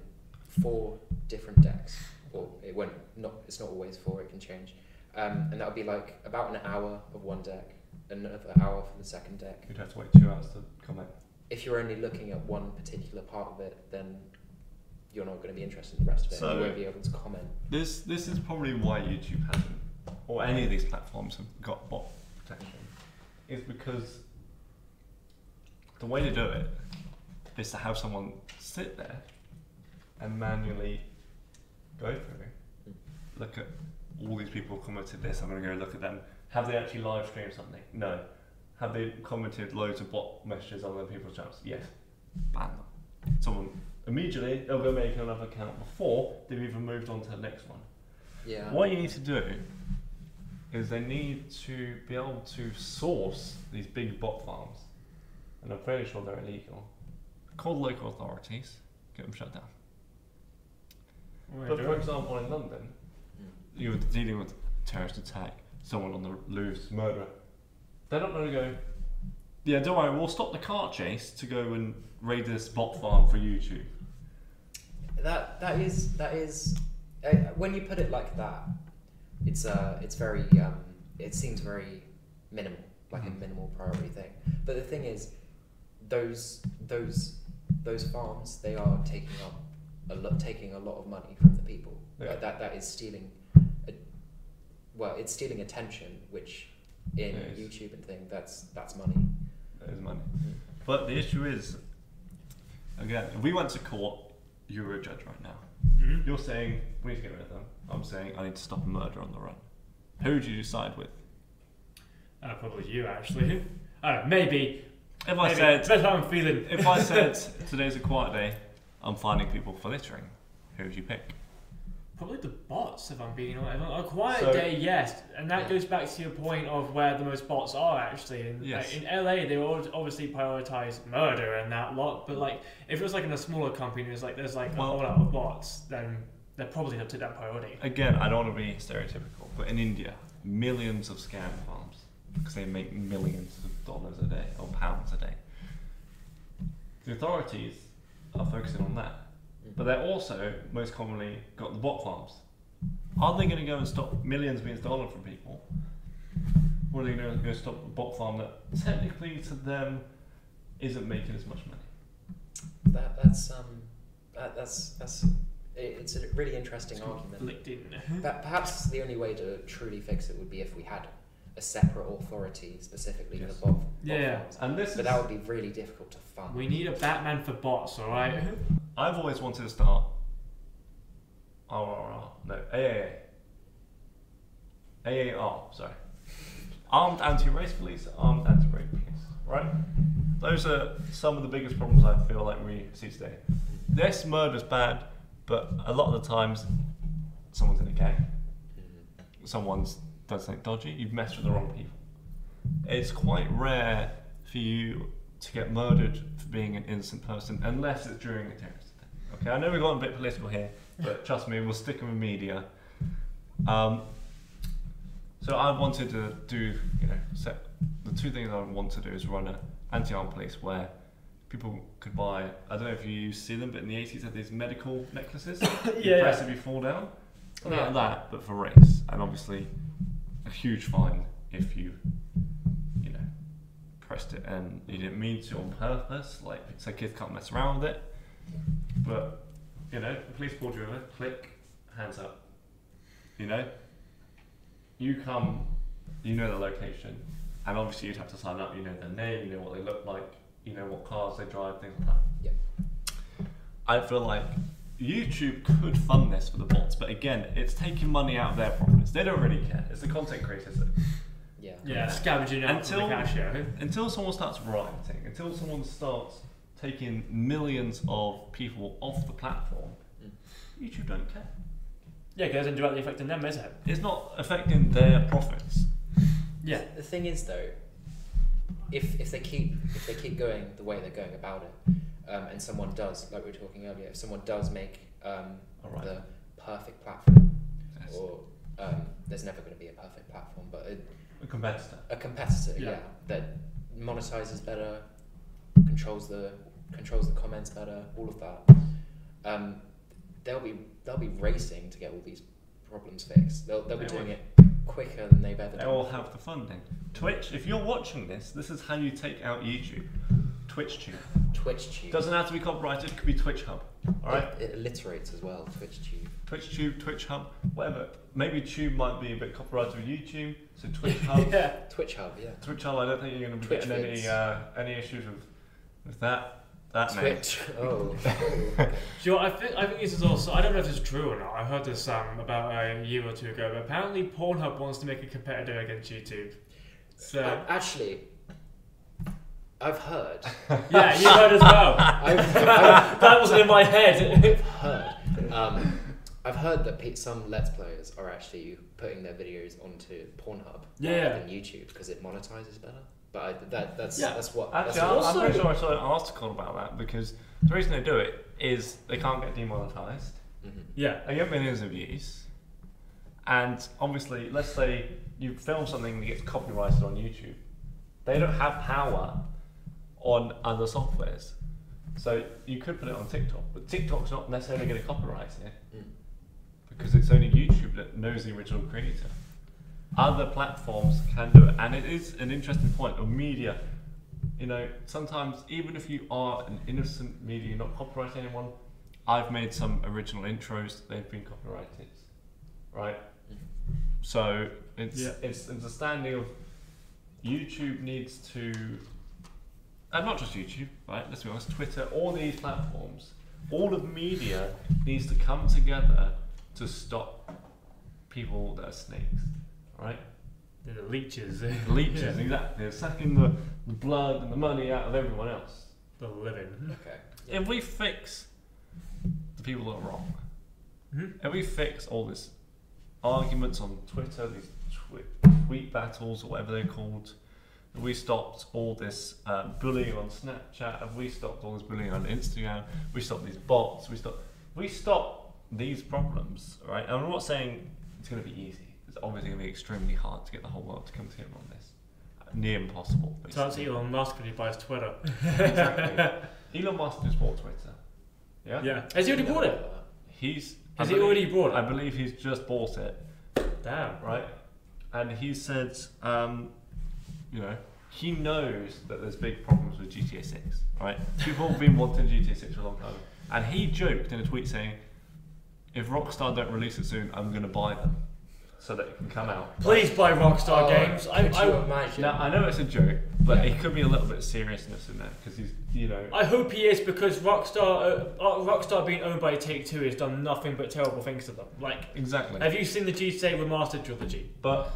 four different decks. Or it won't, not, it's not always four, it can change. Um, and that would be like about an hour of one deck, another hour for the second deck. You'd have to wait two hours to comment. If you're only looking at one particular part of it, then you're not going to be interested in the rest of it. So- you won't be able to comment. This this is probably why YouTube hasn't, or any of these platforms have got bot protection, is because the way to do it is to have someone sit there and manually go through, hmm. look at all these people commented this. I'm going to go look at them. Have they actually live streamed something? No. Have they commented loads of bot messages on other people's channels? Yes. Ban them. Someone immediately they'll go make another account before they've even moved on to the next one. Yeah. What you need to do is they need to be able to source these big bot farms and I'm fairly sure they're illegal. Call the local authorities, get them shut down. We're But for example, in London, Mm. you were dealing with terrorist attack, someone on the loose, murder. They're not going to go. Yeah, don't worry. We'll stop the car chase to go and raid this bot farm for YouTube. That that is that is uh, when you put it like that, it's uh it's very um it seems very minimal, like a Mhm. minimal priority thing. But the thing is, those those those farms they are taking up a lot taking a lot of money from the people. Yeah. Like that that is stealing. A, well, it's stealing attention, which in It is. YouTube and thing that's that's money. There's money. But the issue is, again, if we went to court, you're a judge right now. Mhm. You're saying we need to get rid of them. I'm saying I need to stop a murder on the run. Who would you side with? Uh, probably you actually. I don't maybe. If I maybe. said, That's how I'm feeling. if I said today's a quiet day, I'm finding people for littering. Who would you pick? Probably the bots, if I'm being honest. A quiet So- day, yes, and that Yeah. goes back to your point of where the most bots are actually. In, Yes. like, in LA, they all obviously prioritize murder and that lot, but like if it was like in a smaller company, there's like there's like a Well- whole lot of bots, then they're probably have to that priority. Again, I don't want to be stereotypical, but in India, millions of scam farms because they make millions of dollars a day or pounds a day. The authorities are focusing on that, but they're also most commonly got the bot farms. Are they going to go and stop millions being stolen from people? Or are they going to go stop a bot farm that technically to them isn't making as much money? That that's um that, that's that's it's a really interesting argument. Conflicting. But perhaps the only way to truly fix it would be if we had a separate authority specifically Yes. for bot, bot Yeah. farms. And this But is, that would be really difficult to fund. We need a Batman for bots, alright? I've always wanted to start RRR, no, AAA. AAR, sorry. Armed Anti-Race Police, Armed Anti-Rape Police, right? Those are some of the biggest problems I feel like we see today. Yes, murder's bad, but a lot of the times someone's in a gang, Mhm. someone's done something dodgy, you've messed with the wrong people. It's quite rare for you to get murdered for being an innocent person unless it's during a terrorist attack. Okay, I know we've gone a bit political here, but trust me, we'll stick with media. Um, so I wanted to do, you know, set the two things I want to do is run an anti-armed police where people could buy. I don't know if you see them, but in the 80s, they had these medical necklaces. you Yeah, press yeah. if you fall down. Something Yeah. like that, but for race, and obviously a huge fine if you, you know, pressed it and you didn't mean to on purpose. Like, so kids can't mess around with it. But you know, the police pulled you over, click, hands up. You know, you come, you know the location, and obviously you'd have to sign up. You know their name, you know what they look like, you know what cars they drive, things like that. Yeah. I feel like YouTube could fund this for the bots, but again, it's taking money out of their profits. They don't really care. It's the content creators that Yeah. Yeah, scavenging out Until- the cash, yeah. until someone starts rioting, until someone starts taking millions of people off the platform, Mm. YouTube don't care. Yeah, because it isn't directly affecting them, is it? It's not affecting their profits. Yeah. The thing is though, if if they keep if they keep going the way they're going about it, um, and someone does, like we were talking earlier, if someone does make um, right. the perfect platform, Yes. or um, there's never going to be a perfect platform, but a, A competitor. a competitor, Yeah. yeah. that monetizes better, controls the controls the comments better, all of that. Um, they'll be they'll be racing to get all these problems fixed. They'll they'll be They doing will. it quicker than they've ever They done. all have the funding. Twitch, if you're watching this, this is how you take out YouTube. TwitchTube. Twitch tube. Doesn't have to be copyrighted, it could be Twitch Hub. Alright? It, it alliterates as well. Twitch tube. TwitchTube, Twitch Hub, whatever. Maybe Tube might be a bit copyrighted with YouTube, so Twitch Hub. yeah. Twitch hub, yeah. Twitch Hub, I don't think you're going to be Twitch getting any, uh, any issues with, with that. That name. Twitch. Oh. Do you know, I think I think this is also I don't know if this is true or not. I heard this um, about a year or two ago. But apparently, Pornhub wants to make a competitor against YouTube. So Uh, actually, I've heard. yeah, you heard as well. I've, I've that wasn't in my head. I've heard. Um, I've heard that pe- some Let's Players are actually putting their videos onto Pornhub Yeah. rather than YouTube because it monetizes better. But I, that that's Yeah. that's what. Actually, that's I'm, what I'm pretty sure I saw an article about that because the reason they do it is they can't get demonetized. Mhm. Yeah. They get millions of views, and obviously, let's say you film something that gets copyrighted on YouTube, they don't have power on other softwares. So you could put it on TikTok, but TikTok's not necessarily going to copyright it Mm. because it's only YouTube that knows the original creator. Other platforms can do it, and it is an interesting point of media. You know, sometimes even if you are an innocent media, not copyrighting anyone, I've made some original intros; they've been copyrighted, right? So it's Yeah. it's understanding of YouTube needs to, and not just YouTube, right? Let's be honest, Twitter, all these platforms, all of media needs to come together to stop people that are snakes, right? The leeches. The leeches, Yeah. exactly. They're sucking the, the blood and the money out of everyone else. The living. Okay. If we fix the people that are wrong, Mhm. if we fix all this arguments on Twitter, these twi- tweet battles or whatever they're called, if we stopped all this um, bullying on Snapchat, if we stopped all this bullying on Instagram, we stopped these bots, we stop, we stop these problems, right? And I'm not saying it's going to be easy. It's obviously going to be extremely hard to get the whole world to come together on this. Near impossible. So that's basically. Elon Musk when he buys Twitter. exactly. Elon Musk just bought Twitter. Yeah. Yeah. Has he already bought it? He's. Has I he believe- already bought it? I believe he's just bought it, Damn. right? And he said, um, you know, he knows that there's big problems with GTA 6, right? People have been wanting GTA 6 for a long time. And he joked in a tweet saying, if Rockstar don't release it soon, I'm going to buy them so that it can come out. Please buy Rockstar Oh, Games. I, could you I, imagine? Now, I know it's a joke, but Yeah. it could be a little bit of seriousness in there because he's, you know, I hope he is because Rockstar, uh, uh, Rockstar being owned by Take Two has done nothing but terrible things to them. Like, exactly. have you seen the GTA Remastered trilogy? But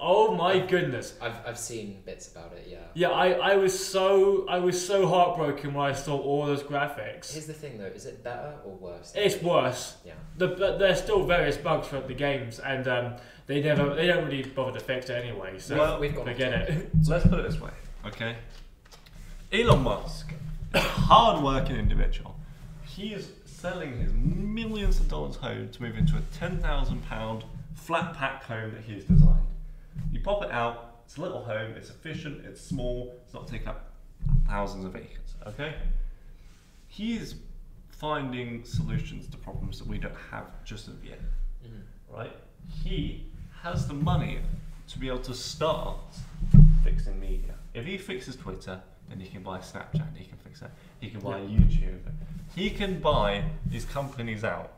Oh my goodness. I've I've seen bits about it. Yeah. Yeah, I, I was so I was so heartbroken when I saw all those graphics. Here's the thing though: is it better or worse? It's worse. Yeah. The, but there's still various bugs throughout the games, and um, they never they don't really bother to fix it anyway. So Well, we've got forget it. let's put it this way, okay? Elon Musk, a hard-working individual, he is selling his millions of dollars home to move into a ten thousand pound flat pack home that he's designed. You pop it out, it's a little home, it's efficient, it's small, it's not taking up thousands of acres, okay? He is finding solutions to problems that we don't have just of yet Mhm. right? He has the money to be able to start fixing media. If he fixes Twitter, then he can buy Snapchat, he can fix that. He can buy YouTube. He can buy these companies out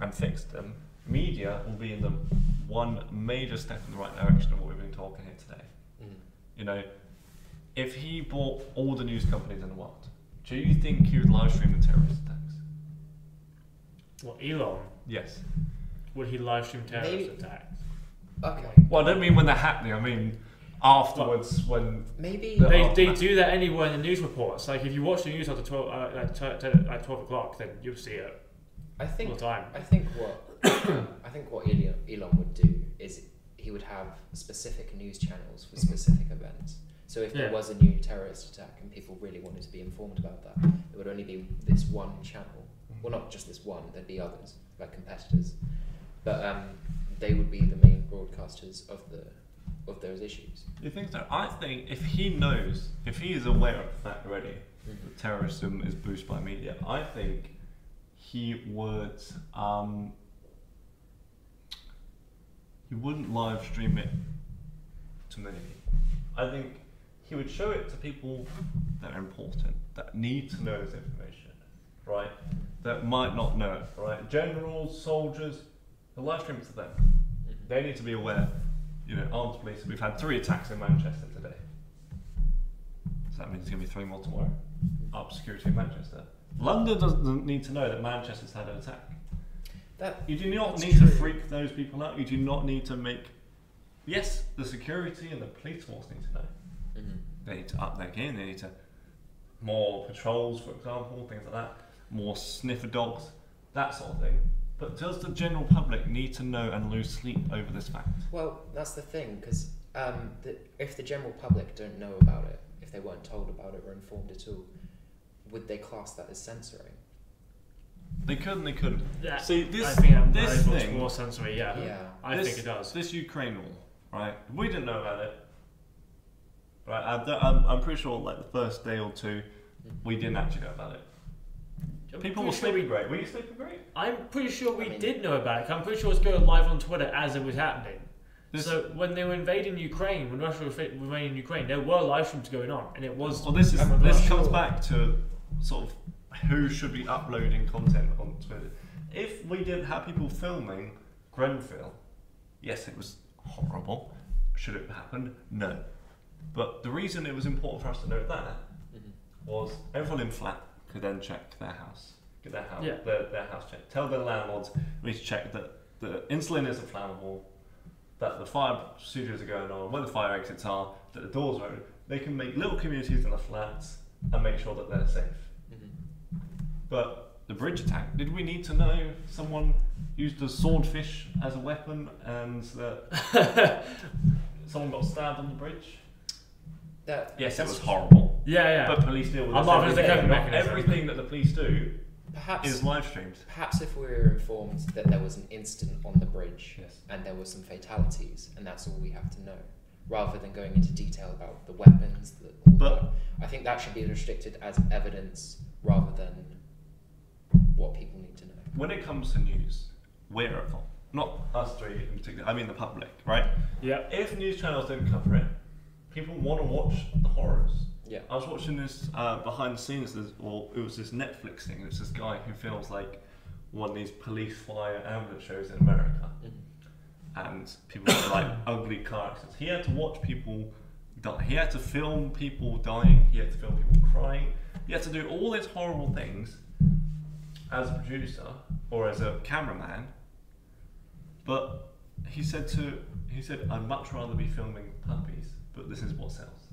and fix them. Media will be in the one major step in the right direction of what we've been talking here today. Mhm. You know, if he bought all the news companies in the world, do you think he would live stream the terrorist attacks? Well, Elon Yes. would he live stream terrorist Maybe- attacks? Okay. Well, I don't mean when they're happening. I mean afterwards when Maybe. The- They, they do that anywhere in the news reports. Like if you watch the news after twelve uh, at, t- t- at twelve o'clock, then you'll see it I all the time. I think what. I think what Elon, Elon would do is he would have specific news channels for specific events. So if there Yeah. was a new terrorist attack and people really wanted to be informed about that, there would only be this one channel. Well, not just this one. There'd be others, like competitors, but um, they would be the main broadcasters of the of those issues. You think so? I think if he knows, if he is aware of the fact already that terrorism is boosted by media, I think he would. Um, he wouldn't live stream it to many people. I think he would show it to people that are important, that need to know this information, right? That might not know it, right? Generals, soldiers, he'll live stream to them. They need to be aware. You know, armed police. We've had three attacks in Manchester today. So that means there's going to be three more tomorrow. Up security in Manchester. London doesn't need to know that Manchester's had an attack. That You do not That's need to freak those people out. You do not need to make. Yes, the security and the police force need to know. Mhm. They need to up their game. They need to more patrols, for example, things like that. More sniffer dogs, that sort of thing. But does the general public need to know and lose sleep over this fact? Well, that's the thing, because um, if the general public don't know about it, if they weren't told about it or informed at all, would they class that as censoring? They could and they couldn't. Yeah, See, this, I think that this is much thing, more sensory. Yeah, Yeah. I this, think it does. This Ukraine war, right? We didn't know about it. Right, I, don't- I'm, I'm pretty sure like the first day or two, we didn't actually know about it. I'm People were pretty sure sleeping great. Were you sleeping great? I'm pretty sure we I mean- did know about it. I'm pretty sure it was going live on Twitter as it was happening. This, so when they were invading Ukraine, when Russia was invading Ukraine, there were live streams going on, and it was. well, this is this comes sure. back to sort of who should be uploading content on Twitter. If we didn't have people filming Grenfell, yes, it was horrible. Should it have happened? No. But the reason it was important for us to know that Mhm. was everyone in flat could then check their house, get their house, Yeah. their, their house checked. Tell their landlords we need to check that the insulin isn't flammable, that the fire procedures are going on, where the fire exits are, that the doors are open. They can make little communities in the flats and make sure that they're safe. But the bridge attack, did we need to know someone used a swordfish as a weapon and that someone got stabbed on the bridge? That, Yes, it was horrible. yeah, yeah. But police deal with I'm not every as a day. coping Not mechanism. Everything that the police do Perhaps, is live streamed. perhaps if we were informed that there was an incident on the bridge Yes. and there were some fatalities, and that's all we have to know, rather than going into detail about the weapons. The, But- that. I think that should be restricted as evidence rather than what people need to know. When it comes to news, we're at fault. Not us three in particular, I mean the public, right? yeah. If news channels don't cover it, people want to watch the horrors. Yeah. I was watching this uh, behind the scenes, there's- or it was this Netflix thing. It's this guy who films like one of these police fire ambulance shows in America, Mhm. and people get like ugly car accidents. He had to watch people die. He had to film people dying. He had to film people crying. He had to do all these horrible things as a producer or as a cameraman. But he said to he said, "I'd much rather be filming puppies, but this is what sells."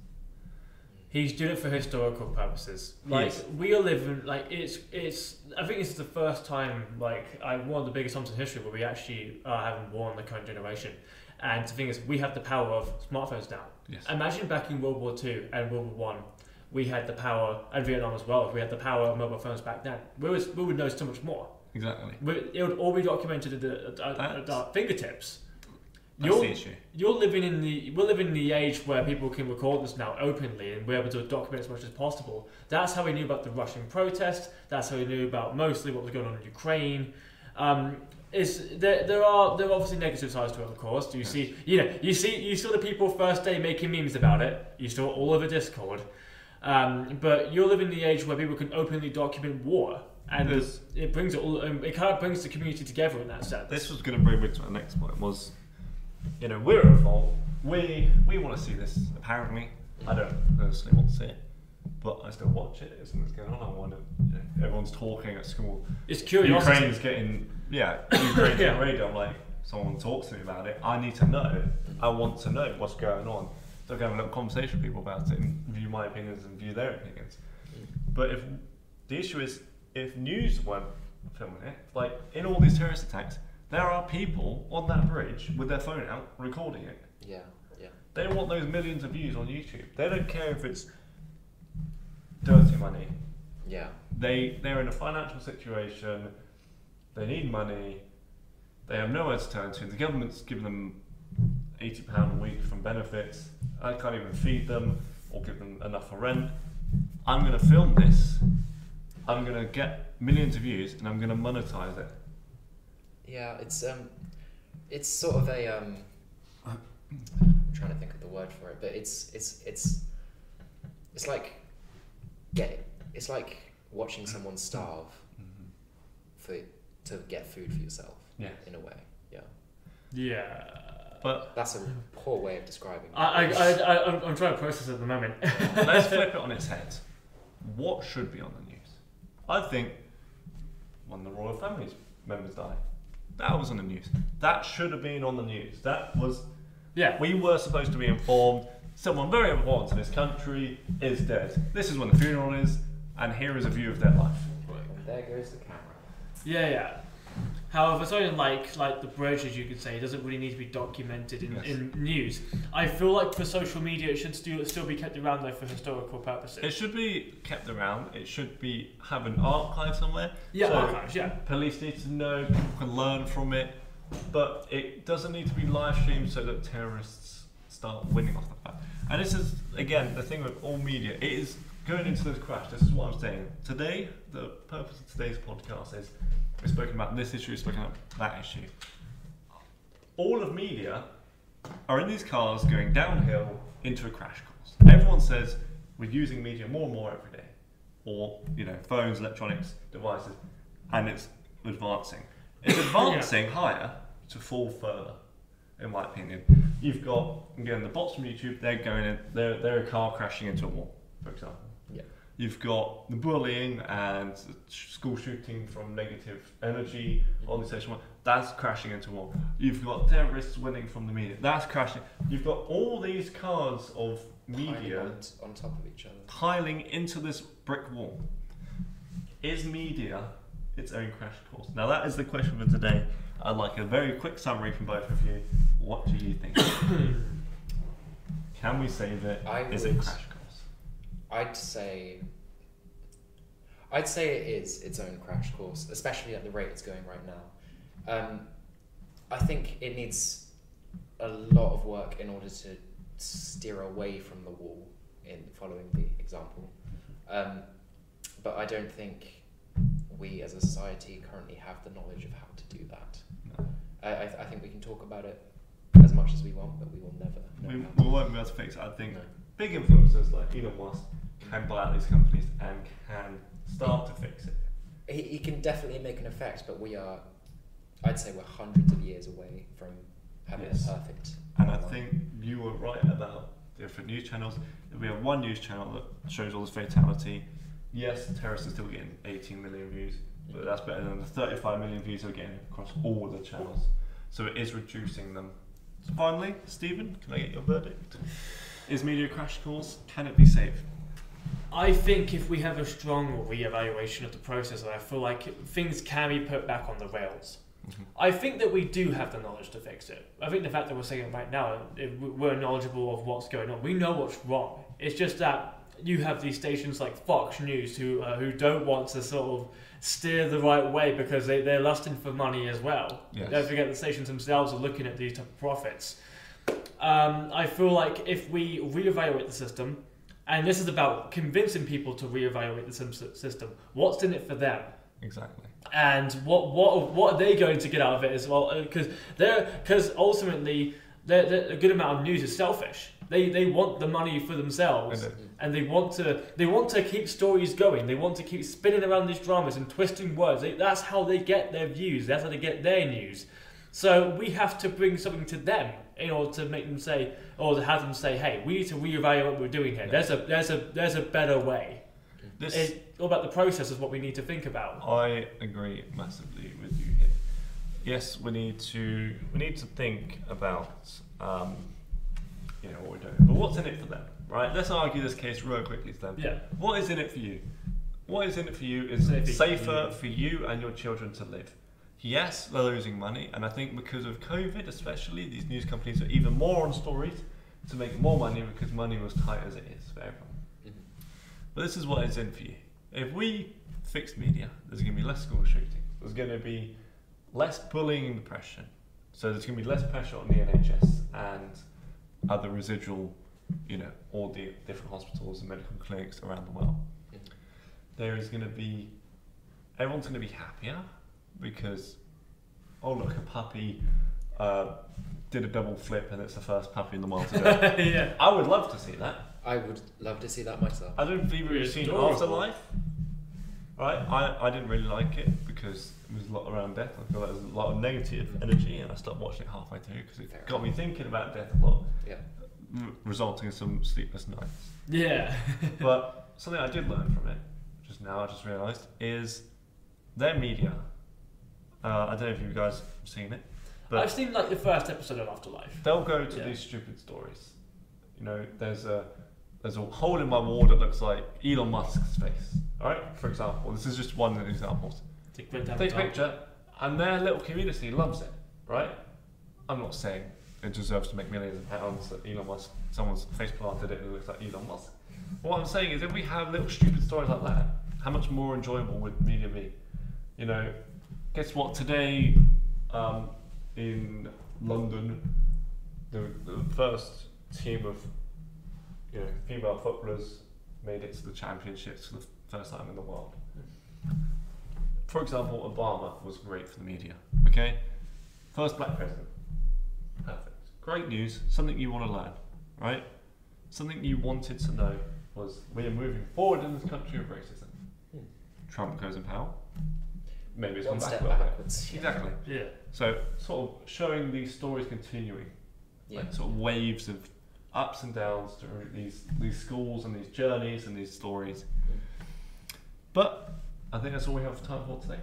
He's doing it for historical purposes. Like is. we are living, like it's it's. I think this is the first time, like I one of the biggest times in history where we actually are having war in the current generation. And the thing is, we have the power of smartphones now. Yes. Imagine back in World War Two and World War One, we had the power, and Vietnam as well. If we had the power of mobile phones back then, we, was, we would know so much more. Exactly. We, it would all be documented at, the, at, at, our fingertips. That's You're- the issue. you're living in the we're living in the age where people can record this now openly and we're able to document as much as possible. That's how we knew about the Russian protest. That's how we knew about mostly what was going on in Ukraine. Um, is there, there are there are obviously negative sides to it, of course. Do you Yes. see you know you see you saw the people first day making memes about it. You saw it all over Discord. Um, but you're living in the age where people can openly document war, and There's- it brings it all. um, It kind of brings the community together in that sense. This was going to bring me to my next point. Was you know we're at fault. We we want to see this. Apparently, I don't personally want to see it, but I still watch it. If something's going on, I want to. You know, everyone's talking at school. it's curiosity. Ukraine's getting yeah. Ukraine's Yeah. getting radio. I'm like someone talks to me about it. I need to know. I want to know what's going on. So I can have a little conversation with people about it and view my opinions and view their opinions. Mm. But if the issue is if news weren't filming it, like in all these terrorist attacks, there are people on that bridge with their phone out recording it. Yeah, yeah. They want those millions of views on YouTube. They don't care if it's dirty money. Yeah. They they're in a financial situation. They need money. They have nowhere to turn to. The government's given them eighty pound a week from benefits. I can't even feed them or give them enough for rent. I'm going to film this. I'm going to get millions of views and I'm going to monetize it. Yeah, it's um, it's sort of a um, I'm trying to think of the word for it, but it's it's it's it's like get it. it's like watching someone starve for to get food for yourself Yeah. in a way. Yeah, Yeah. But that's a poor way of describing. it. I, I, I, I, I'm, I'm trying to process it at the moment. let's flip it on its head. What should be on the news? I think when the royal family's members die, that was on the news. That should have been on the news. That was yeah. we were supposed to be informed. Someone very important to this country is dead. This is when the funeral is, and here is a view of their life. And there goes the camera. Yeah, yeah. However, something like like the bridge, as you could say, doesn't really need to be documented in, Yes. in news. I feel like for social media, it should still still be kept around though for historical purposes. It should be kept around. It should be have an archive somewhere. yeah, so- archives, yeah. Police need to know. People can learn from it, but it doesn't need to be live streamed so that terrorists start winning off the fact. And this is again the thing with all media. It is going into this crash. This is what I'm saying. Today, the purpose of today's podcast is we're speaking about this issue, we're speaking about that issue. All of media are in these cars going downhill into a crash course. Everyone says we're using media more and more every day, or you know, phones, electronics, devices, and it's advancing. It's advancing higher to fall further, in my opinion. You've got again the bots from YouTube. They're going in. They're they're a car crashing into a wall, for example. Yeah. You've got the bullying and school shooting from negative energy on the social media. That's crashing into one. You've got terrorists winning from the media. That's crashing. You've got all these cars of media on, on top of each other. piling into this brick wall. Is media its own crash course? Now that is the question for today. I'd like a very quick summary from both of you. What do you think? Can we say that I is it crash course? I'd say. I'd say it is its own crash course, especially at the rate it's going right now. Um, I think it needs a lot of work in order to steer away from the wall in following the example. Um, but I don't think we as a society currently have the knowledge of how to do that. No. I, I, I think we can talk about it as much as we want, but we will never know We, we won't be able to fix it. I think No. big influencers like Elon Musk can buy out these companies and can start to fix it. he, he can definitely make an effect, but we are, I'd say we're hundreds of years away from having Yes. a perfect. And I think you were right about different news channels. We have one news channel that shows all this fatality, yes, terrorists are still getting 18 million views, but that's better than the 35 million views they're getting across all the channels. So it is reducing them. So finally, Stephen, can I get your verdict? Is media crash course? Can it be saved? I think if we have a strong re-evaluation of the process, I feel like things can be put back on the rails. Mhm. I think that we do have the knowledge to fix it. I think the fact that we're saying it right now, we're knowledgeable of what's going on. We know what's wrong. It's just that you have these stations like Fox News who uh, who don't want to sort of steer the right way because they, they're lusting for money as well. Yes. Don't forget the stations themselves are looking at these type of profits. Um, I feel like if we reevaluate the system, and this is about convincing people to reevaluate the system, what's in it for them? Exactly. and what what what are they going to get out of it as well? Because they're because ultimately they're, they're- a good amount of news is selfish. They they want the money for themselves, And, uh, and they want to they want to keep stories going. They want to keep spinning around these dramas and twisting words. They, that's how they get their views. That's how they get their news. So we have to bring something to them in order to make them say, or to have them say, "Hey, we need to reevaluate what we're doing here. There's a there's a there's a better way." This It's all about the process is what we need to think about. I agree massively with you here. Yes, we need to we need to think about um, you know what we're doing, but what's in it for them, right? Let's argue this case real quickly them. Yeah. What is in it for you? What is in it for you is Safer for you and your children to live. Yes, they're losing money, and I think because of COVID, especially, these news companies are even more on stories to make more money because money was tight as it is for everyone. Mhm. But this is what is in for you. If we fix media, there's going to be less school shootings. There's going to be less bullying and depression. So there's going to be less pressure on the NHS and other residual, you know, all the different hospitals and medical clinics around the world. Mhm. There is going to be, everyone's going to be happier because, oh look, a puppy uh, did a double flip and it's the first puppy in the world to do it. yeah. I would love to see that. I would love to see that myself. I don't believe we've It's seen adorable. Afterlife. Right, I, I didn't really like it because it was a lot around death. I feel like there was a lot of negative energy, and I stopped watching it halfway through because it Fair got me thinking about death a lot, Yeah. r- resulting in some sleepless nights. Yeah. but something I did learn from it, just now I just realised, is their media. Uh, I don't know if you guys have seen it, but I've seen like the first episode of Afterlife. they'll go to Yeah. these stupid stories. You know, there's a there's a hole in my wall that looks like Elon Musk's face. All right, for example, this is just one of the examples. Take Take a picture. and their little community loves it, right? I'm not saying it deserves to make millions of pounds. That Elon Musk, someone's face planted it and it looks like Elon Musk. What I'm saying is, if we have little stupid stories like that, how much more enjoyable would media be? You know, guess what? Today, um, in London, the, the first team of you know female footballers made it to the championships for the first time in the world. For example, Obama was great for the media. Okay, first black president. Perfect. Great news. Something you want to learn, right? Something you wanted to know was we are moving forward in this country of racism. Hmm. Trump goes in power. Maybe it's One gone back step a little Exactly. Yeah. So, sort of showing these stories continuing, Yeah. like sort of waves of ups and downs through these these schools and these journeys and these stories. Mm. But I think that's all we have time for today.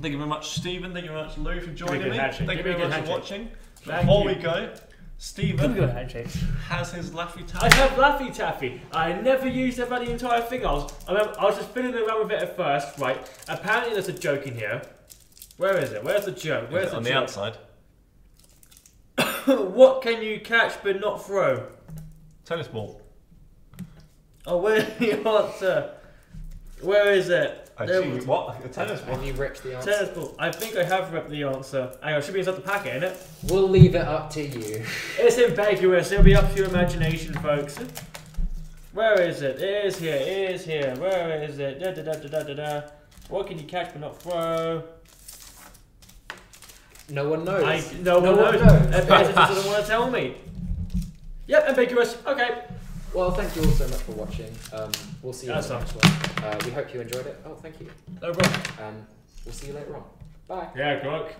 Thank you very much, Stephen. Thank you very much, Lou, for joining me. Thank you very much for watching. Thank Before you. we go, Good Stephen good handshakes. has his Laffy Taffy. I have Laffy Taffy. I never used the entire thing. I was, I, remember, I was just fiddling around with it at first, right? Apparently, there's a joke in here. Where is it? Where's the joke? Where's the on the joke? outside? what can you catch but not throw? Tennis ball. Oh, where's the answer? Where is it? I There see. was- What? A tennis ball. Have you ripped the answer? Tennis ball. I think I have read the answer. Hang on, it should be inside the packet, isn't it? We'll leave it up to you. It's ambiguous. It'll be up to your imagination, folks. Where is it? It is here. It is here. Where is it? Da, da, da, da, da, da, da. What can you catch but not throw? No one knows. I, no, No one one knows. knows. And Peter doesn't want to tell me. Yep, ambiguous. Okay. Well, thank you all so much for watching. Um, we'll see you That's in the next one. Uh, we hope you enjoyed it. Oh, thank you. No problem. And we'll see you later on. Bye. Yeah, Grok.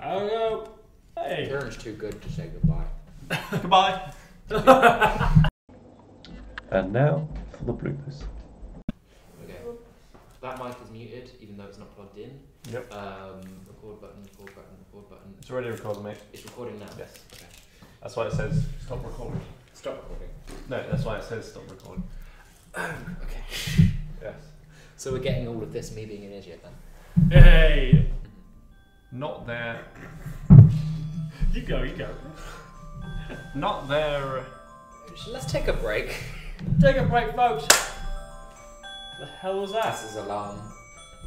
I don't know. Hey. Aaron's too good to say goodbye. Goodbye. and now for the bloopers. Okay. That mic is muted, even though it's not plugged in. Yep. Um, record button, record button, record button. It's already recording, mate. It's recording now. Yes. Okay. That's why it says stop recording. Stop recording. No, that's why it says stop recording. Oh, Okay. Yes. So we're getting all of this me being an idiot then. Hey. Not their, You go, you go. not their. Let's take a break. Take a break, folks. The hell was that? This is alarm.